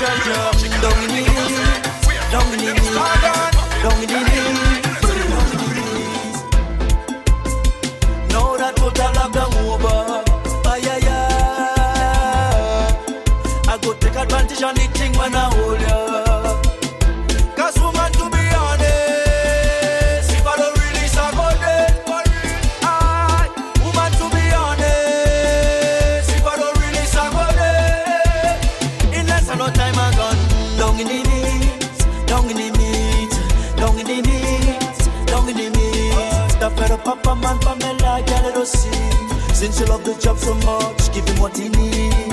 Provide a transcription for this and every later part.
Jojo. she love the job so much, give him what he need.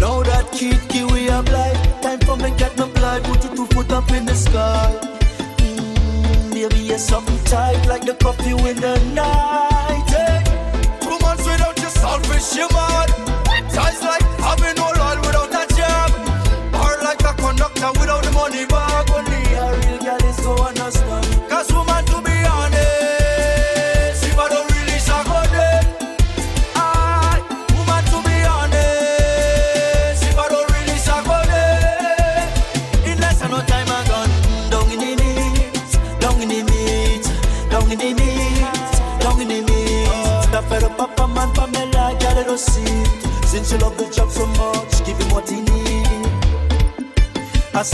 Now that kid give we a blind, time for me get no blind, put you two foot up in the sky. Mm, baby, you're something tight like the coffee in the night. Hey. Two months without your selfish, you mad.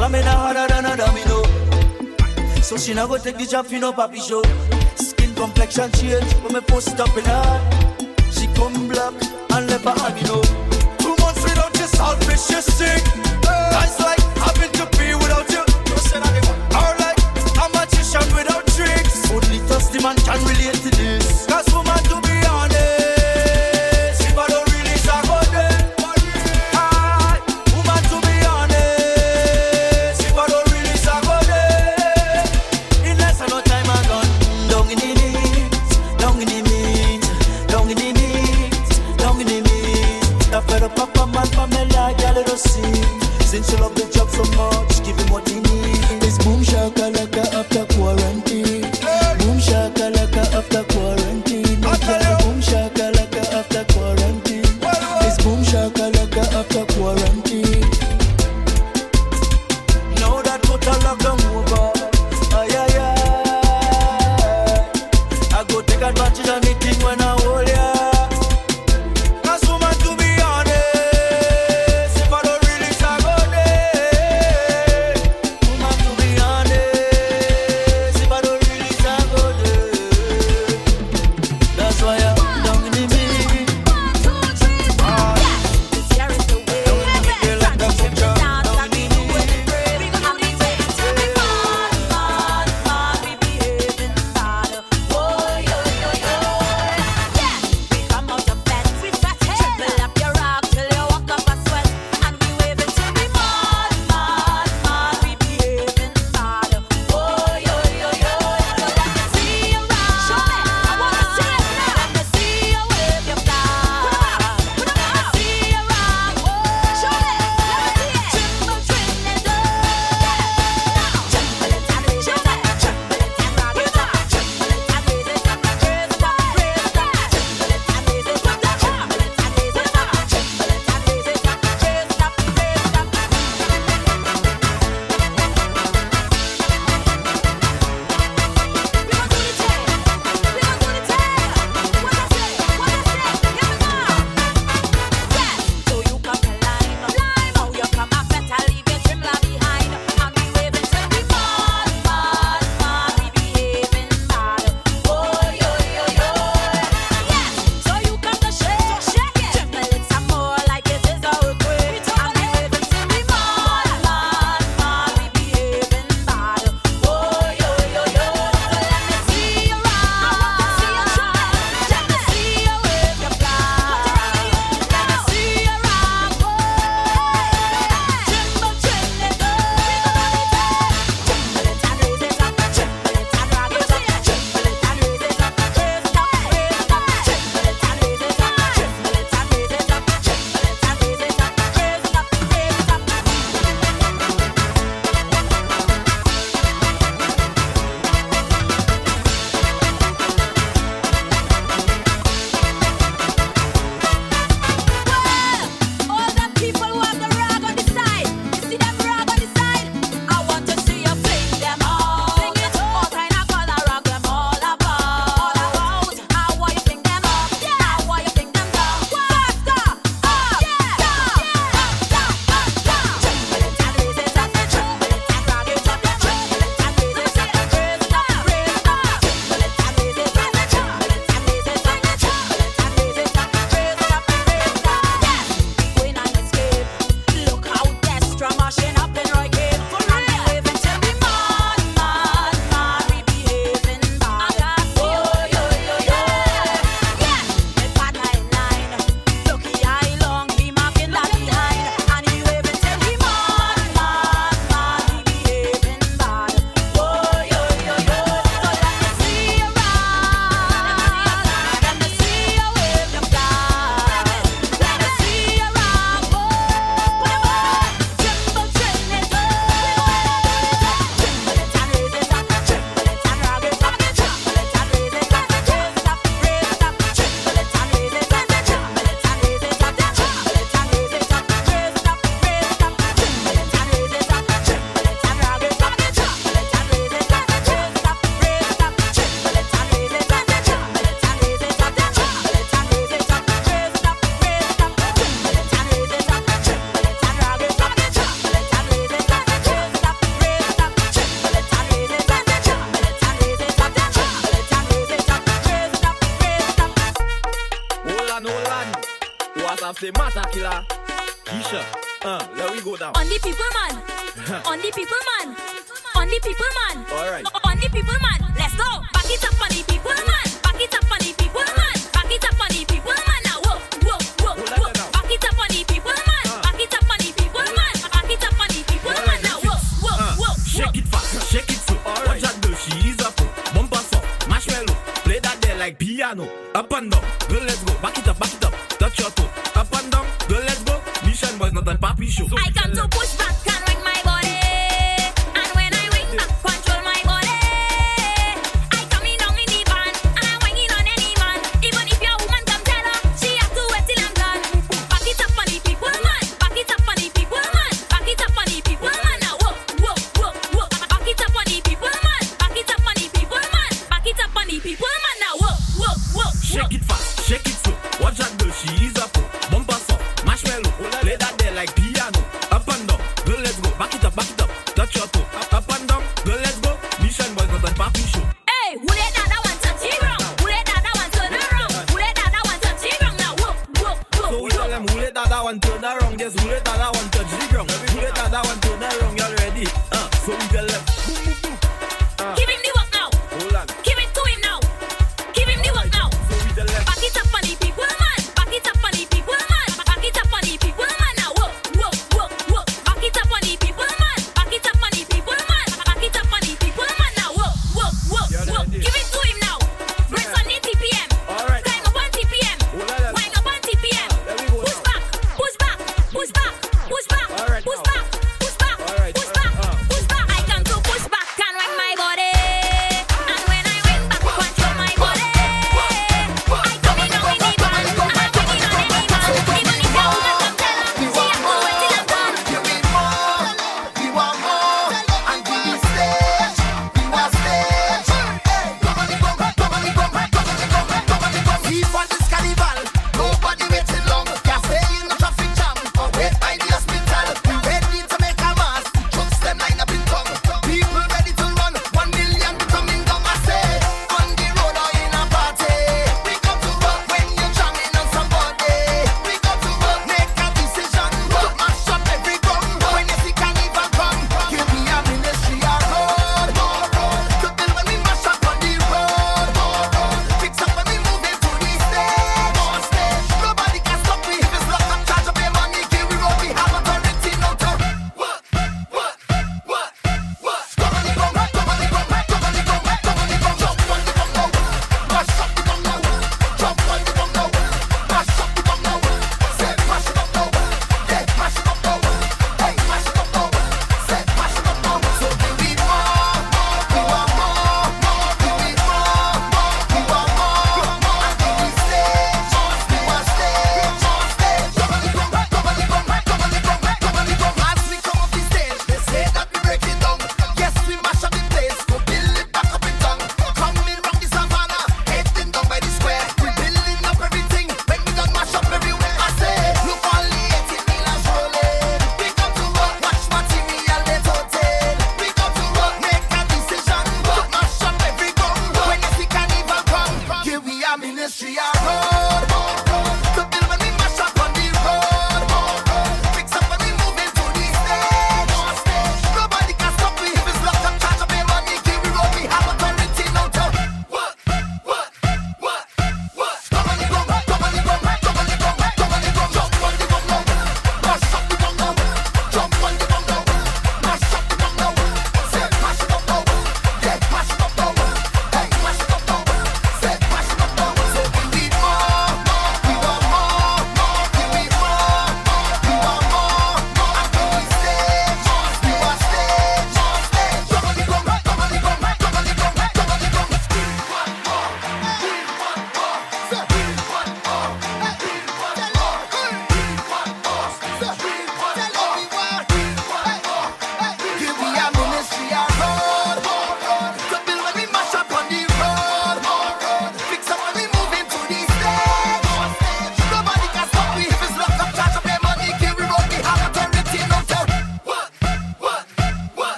Slamming harder than a domino. So she now go take the job, you know, papi show. Skin complexion change, but me post up in her. She come black and left her hand, you know. Two months without this selfish, she's sick.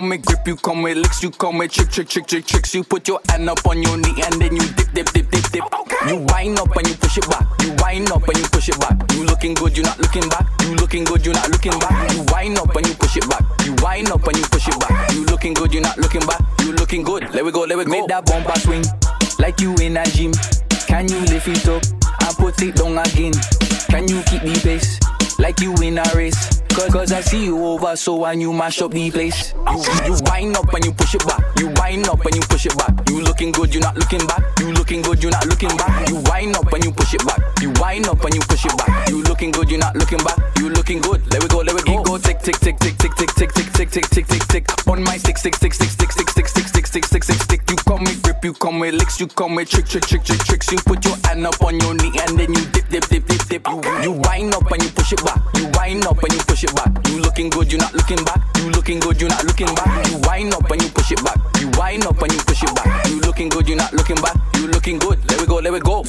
come with grip, you come with licks, you come with trick, trick, trick, trick, tricks. You put your hand up on your knee and then you dip, dip, dip, dip, dip. Okay. You wind up and you push it back. You wind up and you push it back. You looking good, you're not looking back. You looking good, you're not looking back. You wind up and you push it back. You wind up and you push it back. You looking good, you're not looking back. You looking good. Let me go, let me go. Make that bumper swing. See you over, so and you mash up the place. You, you wind up and you push it back. You wind up and you push it back. You looking good, you're not looking back. You looking good, you're not looking back. You wind up and you push it back. You wind up and you push it back. You looking good, you're not looking back. You looking good. Let me go, let me go. Go tick tick tick tick tick tick tick tick tick tick tick tick tick on my stick stick stick stick stick stick stick come with licks, you come with trick, trick, trick, trick, tricks. You put your hand up on your knee and then you dip, dip, dip, dip, dip. Okay. You, you wind up and you push it back. You wind up and you push it back. You looking good, you not looking back. You looking good, you not looking back. You wind up and you push it back. You wind up and you push it back. You looking good, you not looking back. You looking good. Let me go, let me go.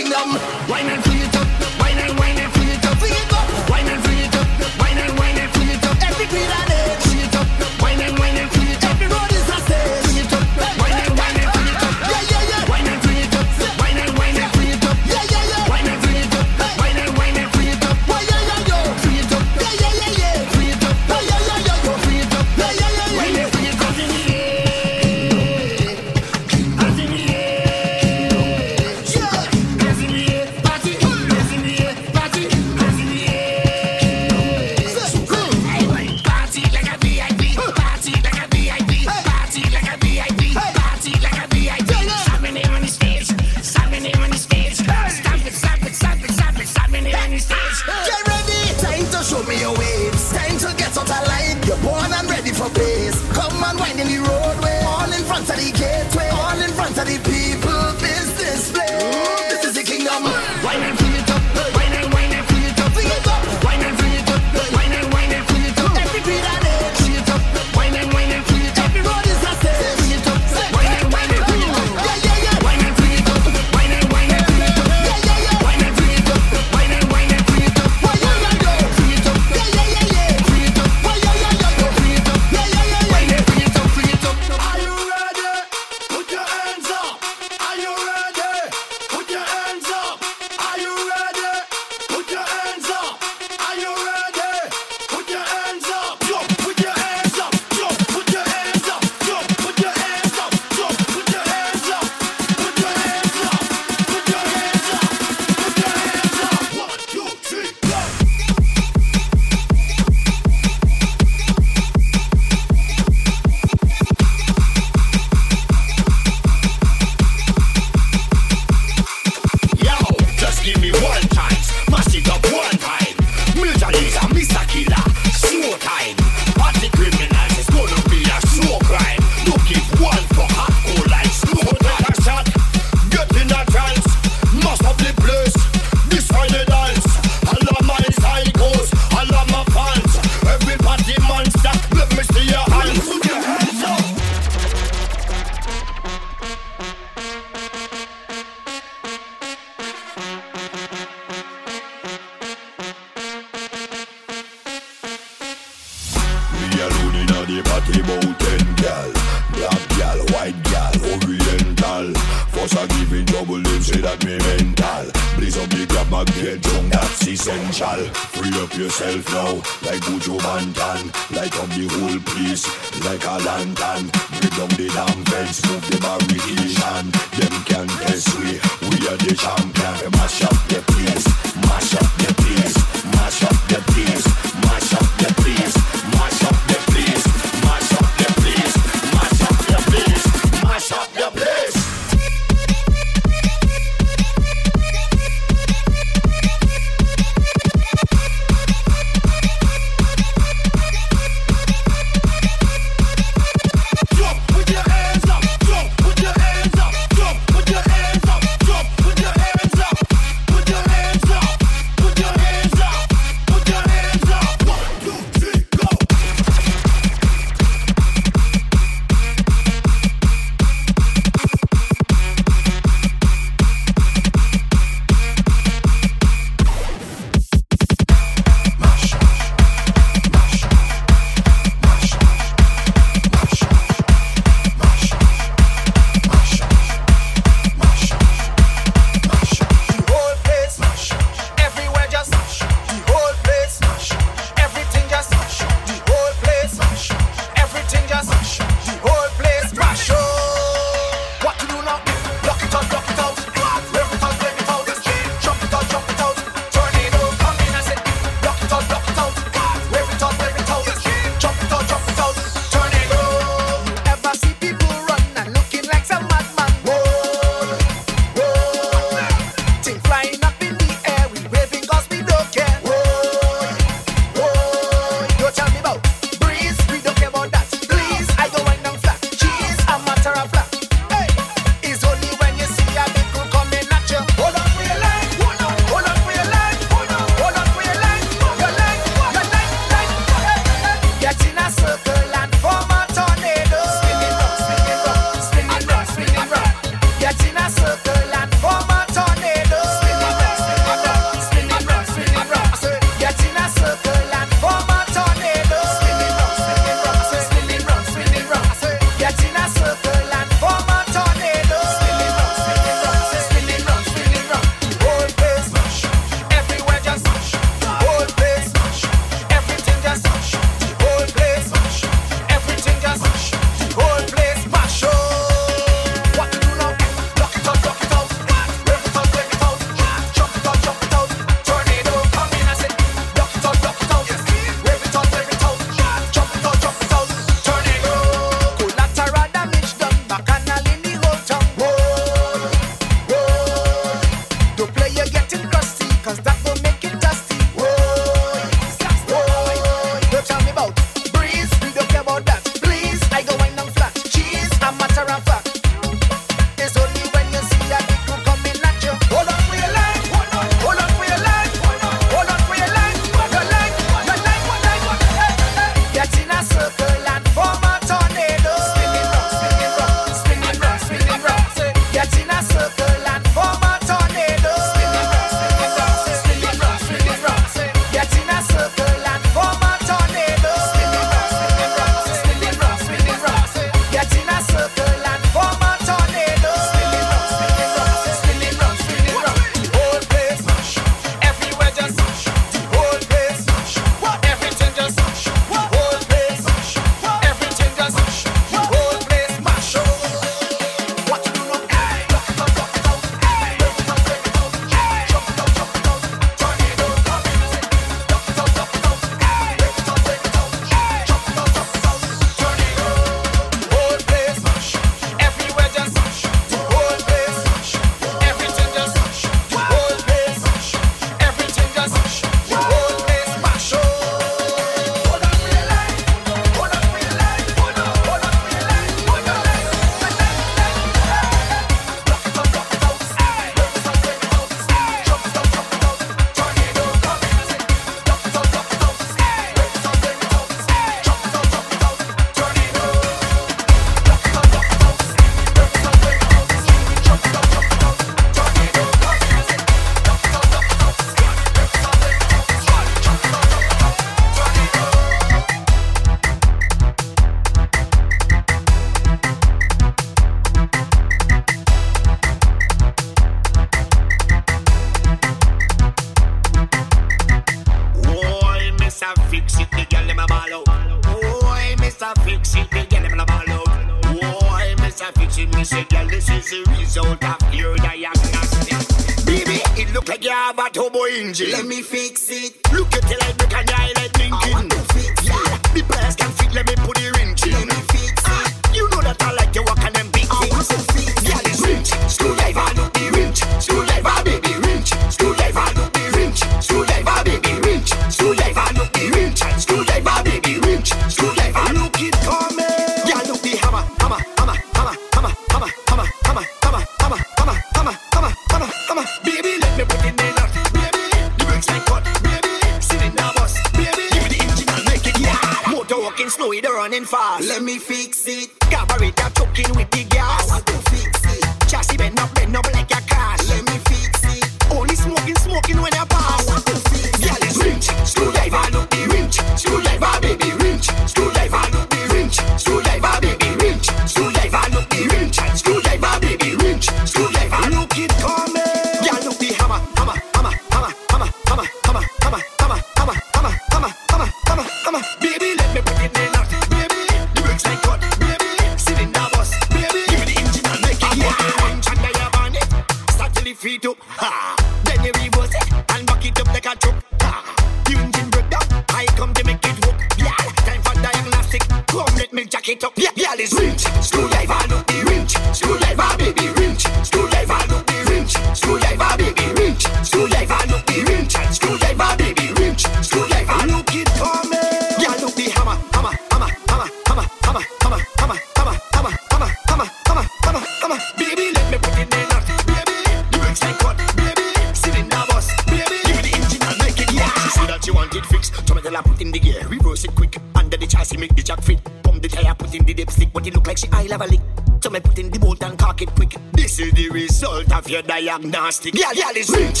you're diagnostic. Girl, girl is rich,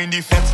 in the vet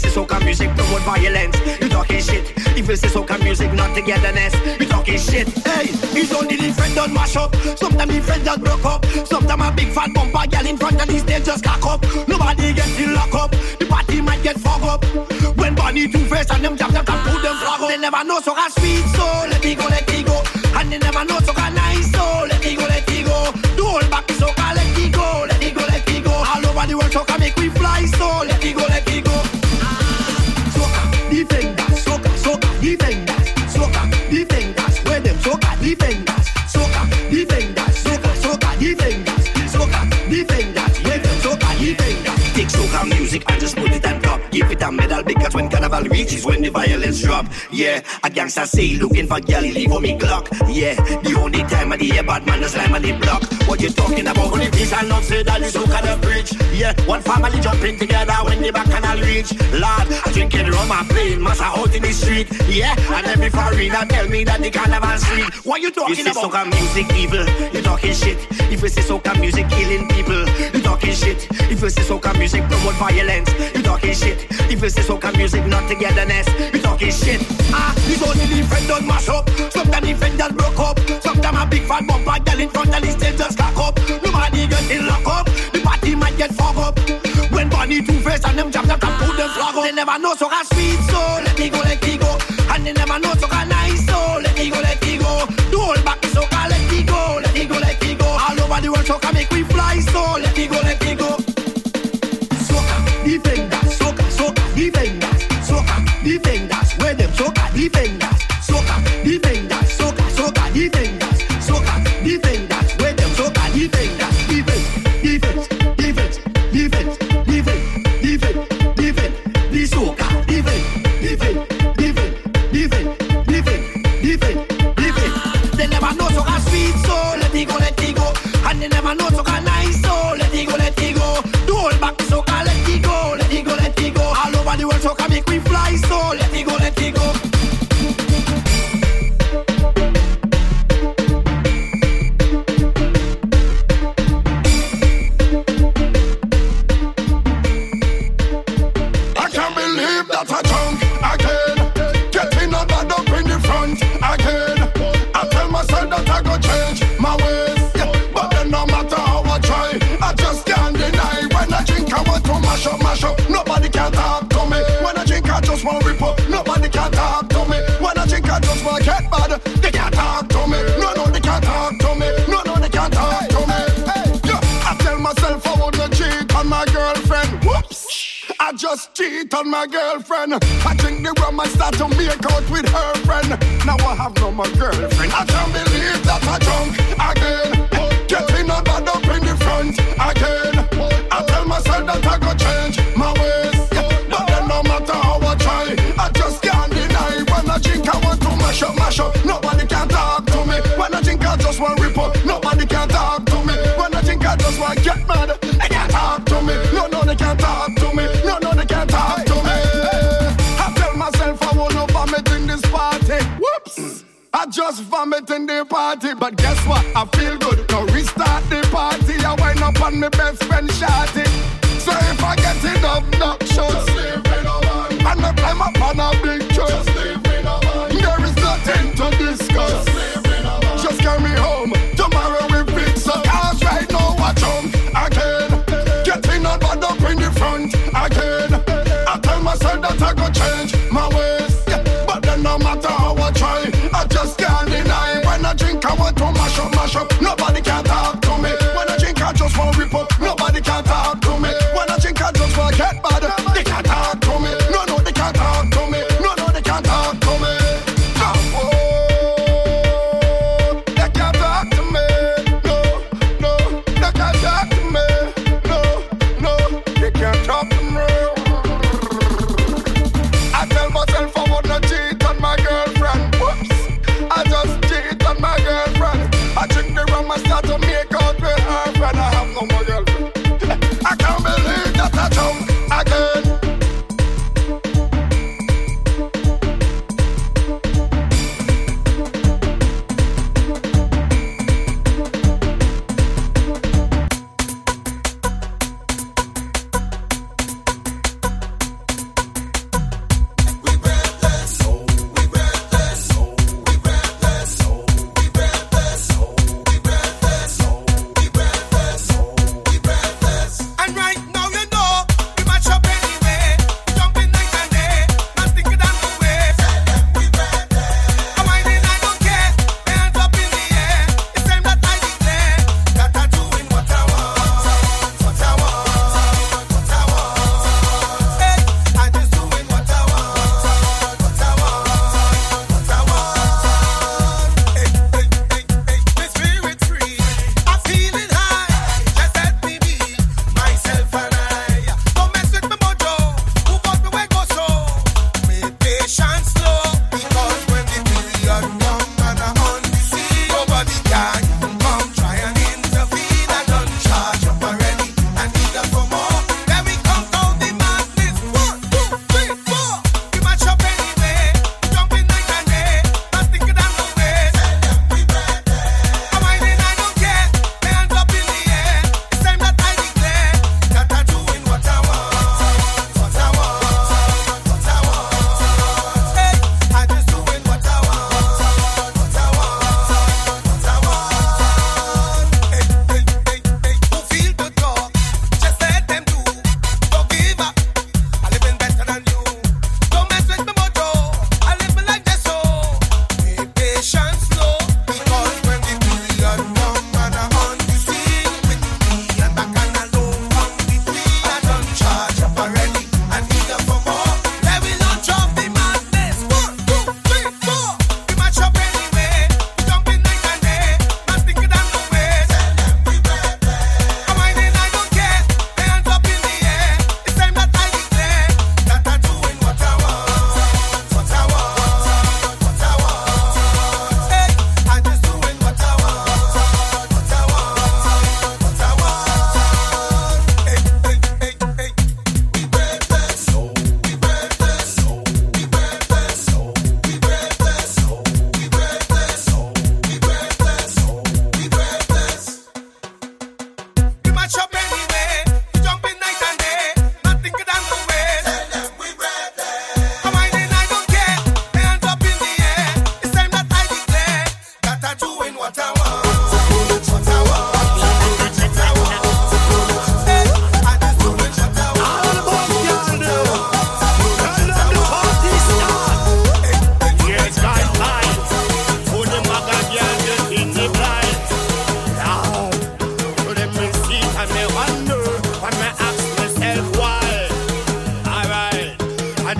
this is soca music, promote violence. You talking shit. If you say soca music, not togetherness. You talking shit. Hey, it's only the friend that mash up. Sometimes the friend that broke up. Sometimes a big fat bumper girl in front of the stage just cock up. Nobody gets in lock up. The party might get fog up. When Bonnie two face and them jam jam jam put them flag up. They never know soca sweet, so let me go, let me go. And they never know soca when when the violence drop. Yeah, a gangster say looking for girl, leave on me Glock. Yeah, the only time I hear bad man is slime on the block. What you talking about? Only peace and love say that is hook of the bridge. Yeah, one family jumping together when the bacchanal reach. Lord, I drinking rum and playing massa out in the street. Yeah, and every foreigner tell me that the carnival street. What you talking You say about? soca music evil, you talking shit. If you say soca music killing people, you talking shit. If you say soca music promote violence, you talking shit. If you say soca music not togetherness, you talking shit. Ah, it's only the friend don't mash up. Sometimes the friend just broke up. Sometimes a big fat bumper girl in front of the stage just cock up. Nobody get in lock up. The party might get fucked up. When Bonnie two face and them jump jump jump put them flag up. They never know soca sweet so let me go let me go. And they never know soca nice so let me go let me go. The whole back is soca let me go let me go let me go. All over the world soca make we fly so let me go let me go. Soca defenders, soca soca defenders, soca defenders. Where them soca defenders, soca defenders, soca soca defenders, And know soca nice, so let it go, let it go. The whole back soca, let it go, let it go, let it. All over the world soca make we fly, so just want rip up. Nobody can talk to me. When I drink, I just want get bad. They can't talk to me. No, no, they can't talk to me. No, no, they can't talk to me. Hey, yeah, I tell myself I wanna cheat on my girlfriend. Whoops. I just cheat on my girlfriend. I drink the rum and start to make out with her friend. Now I have no more girlfriend. I can't believe that I drunk again. Getting a bad up in the front again. I tell myself that I go change mash up, mash up. Nobody can talk to me. When I drink, I just want rip up. Nobody can talk to me. When I drink, I just want get mad. They can't talk to me. No, no, they can't talk to me. No, no, they can't talk to me. I tell myself I wanna vomit in this party. Whoops. I just vomit in the party, but guess what? I feel good. Now restart the party. I wind up on my best friend shawty. So if I get leave me alone. And I climb up on a big mash up. Nobody can talk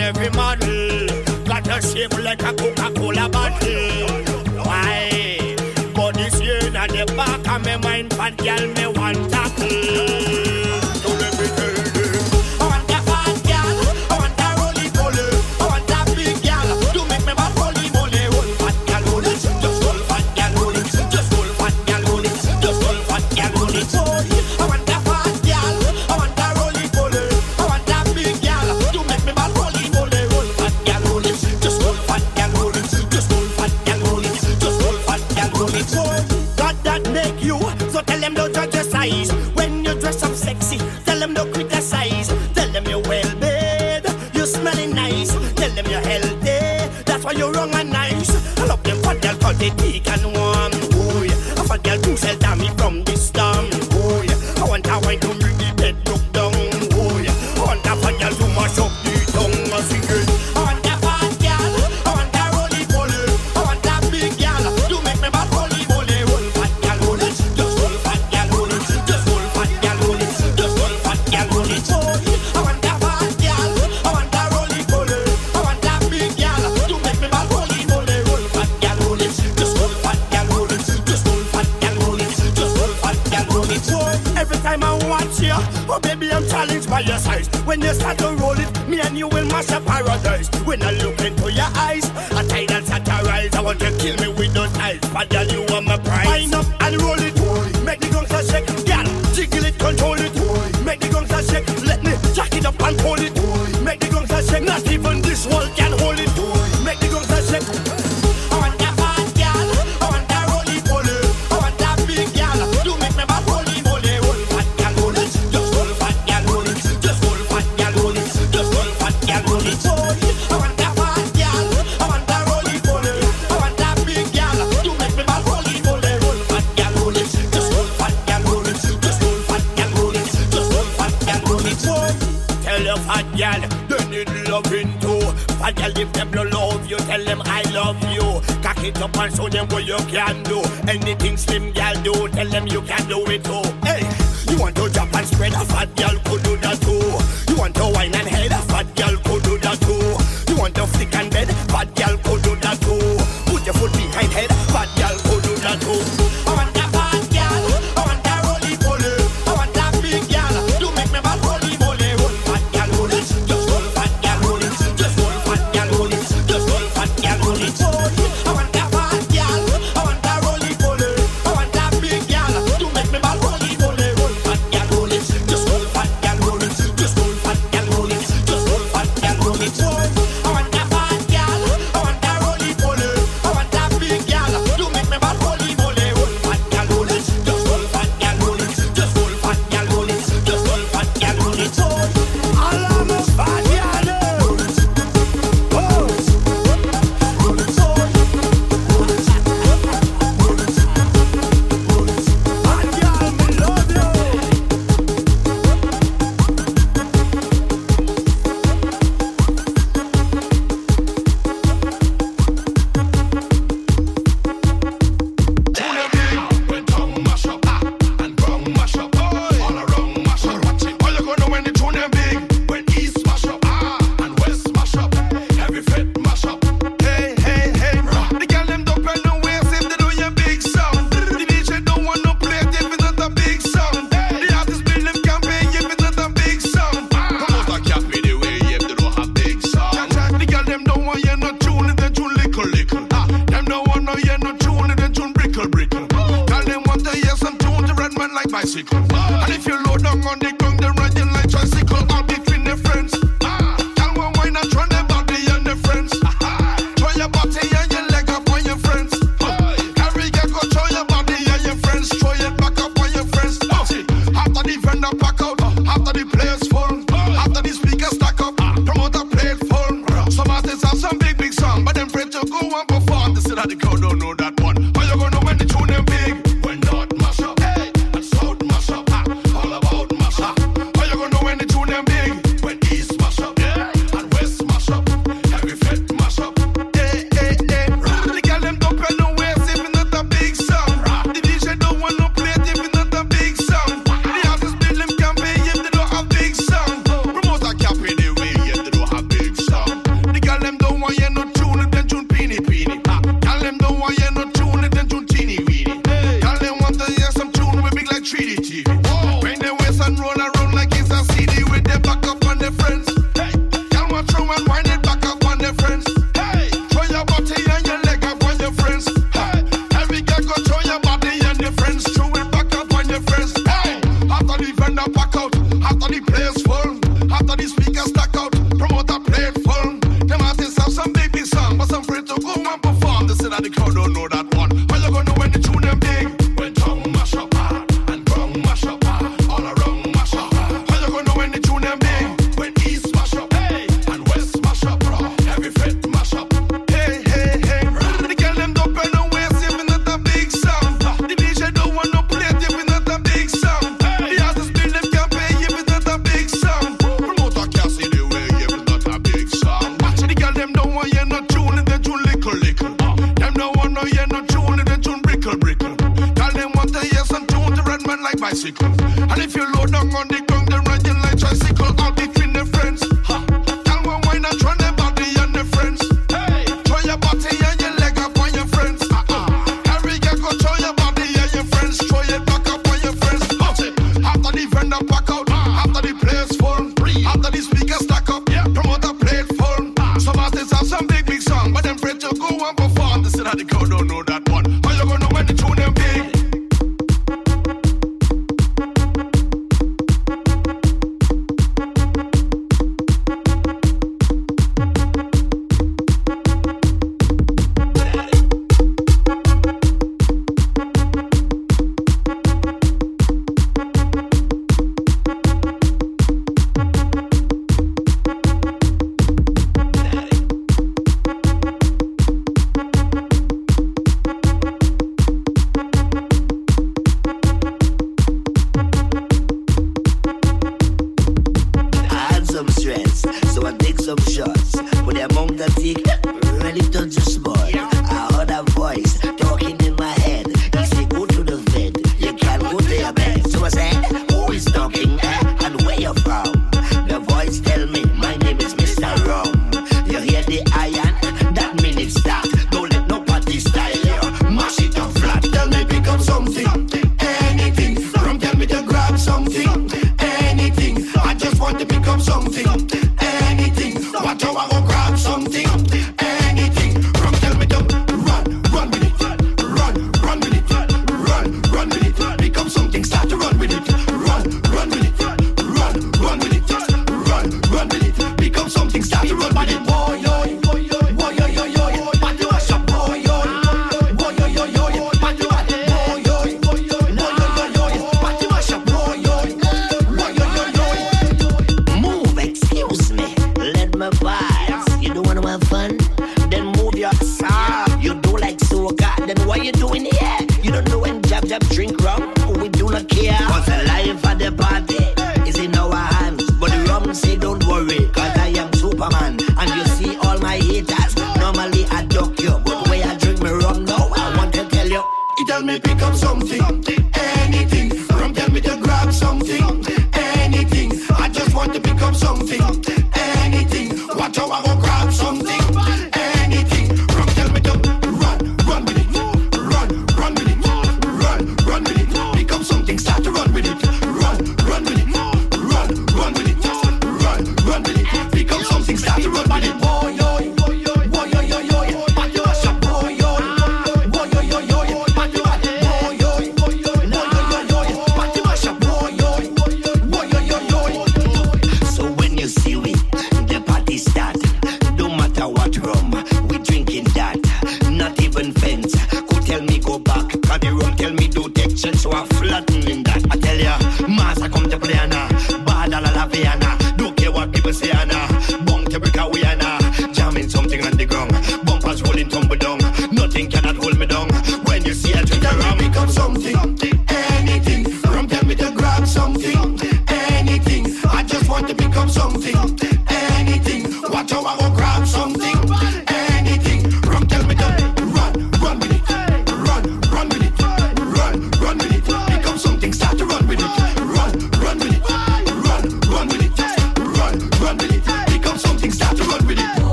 on every model. Got a shape like a Coca-Cola bottle. Why? But this year, in the back of my mind, fat girl, me want tackle. pathetic and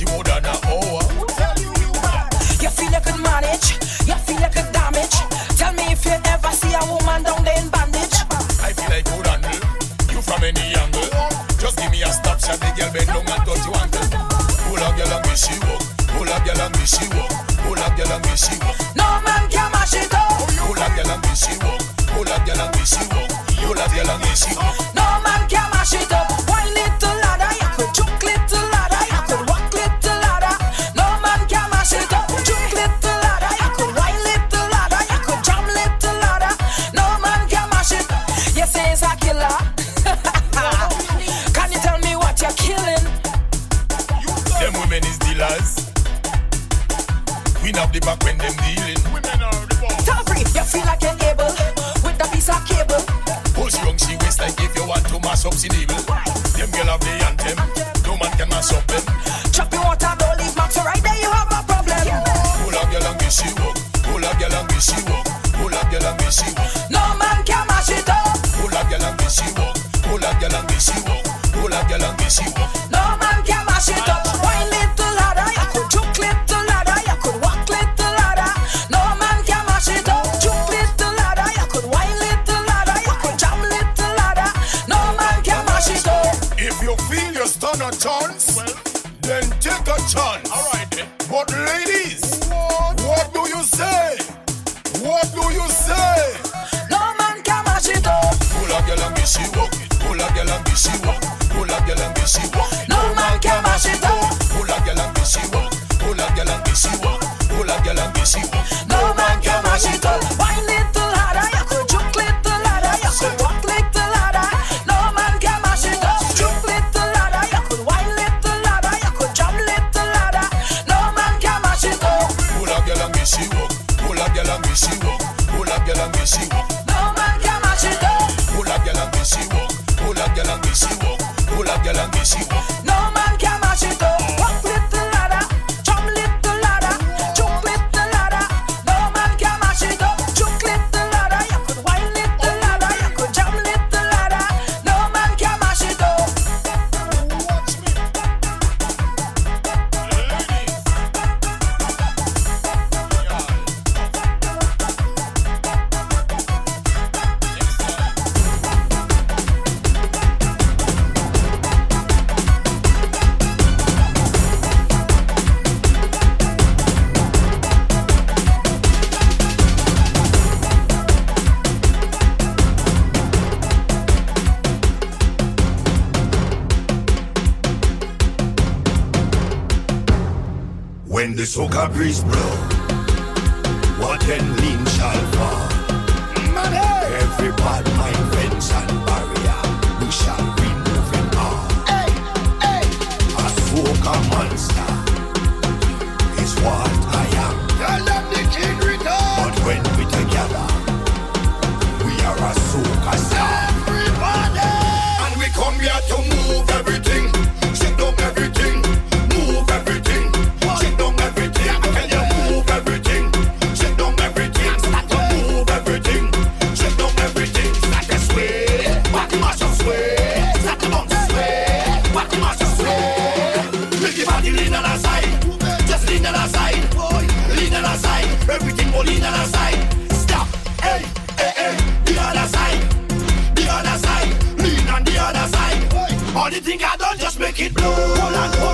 she more than a hour. You feel you could manage, you feel you could damage. Tell me if you ever see a woman down there in bandage. I feel I could handle you from any angle. Just give me a stop shot. the girl bend down and touch you ankle. Pull up your long she walk, pull up your long she walk, pull up your long she walk. No man can mash it up. Pull up your long she walk, pull up your long she walk, pull up your long she walk. No man can mash it up. When it blow. Hold on,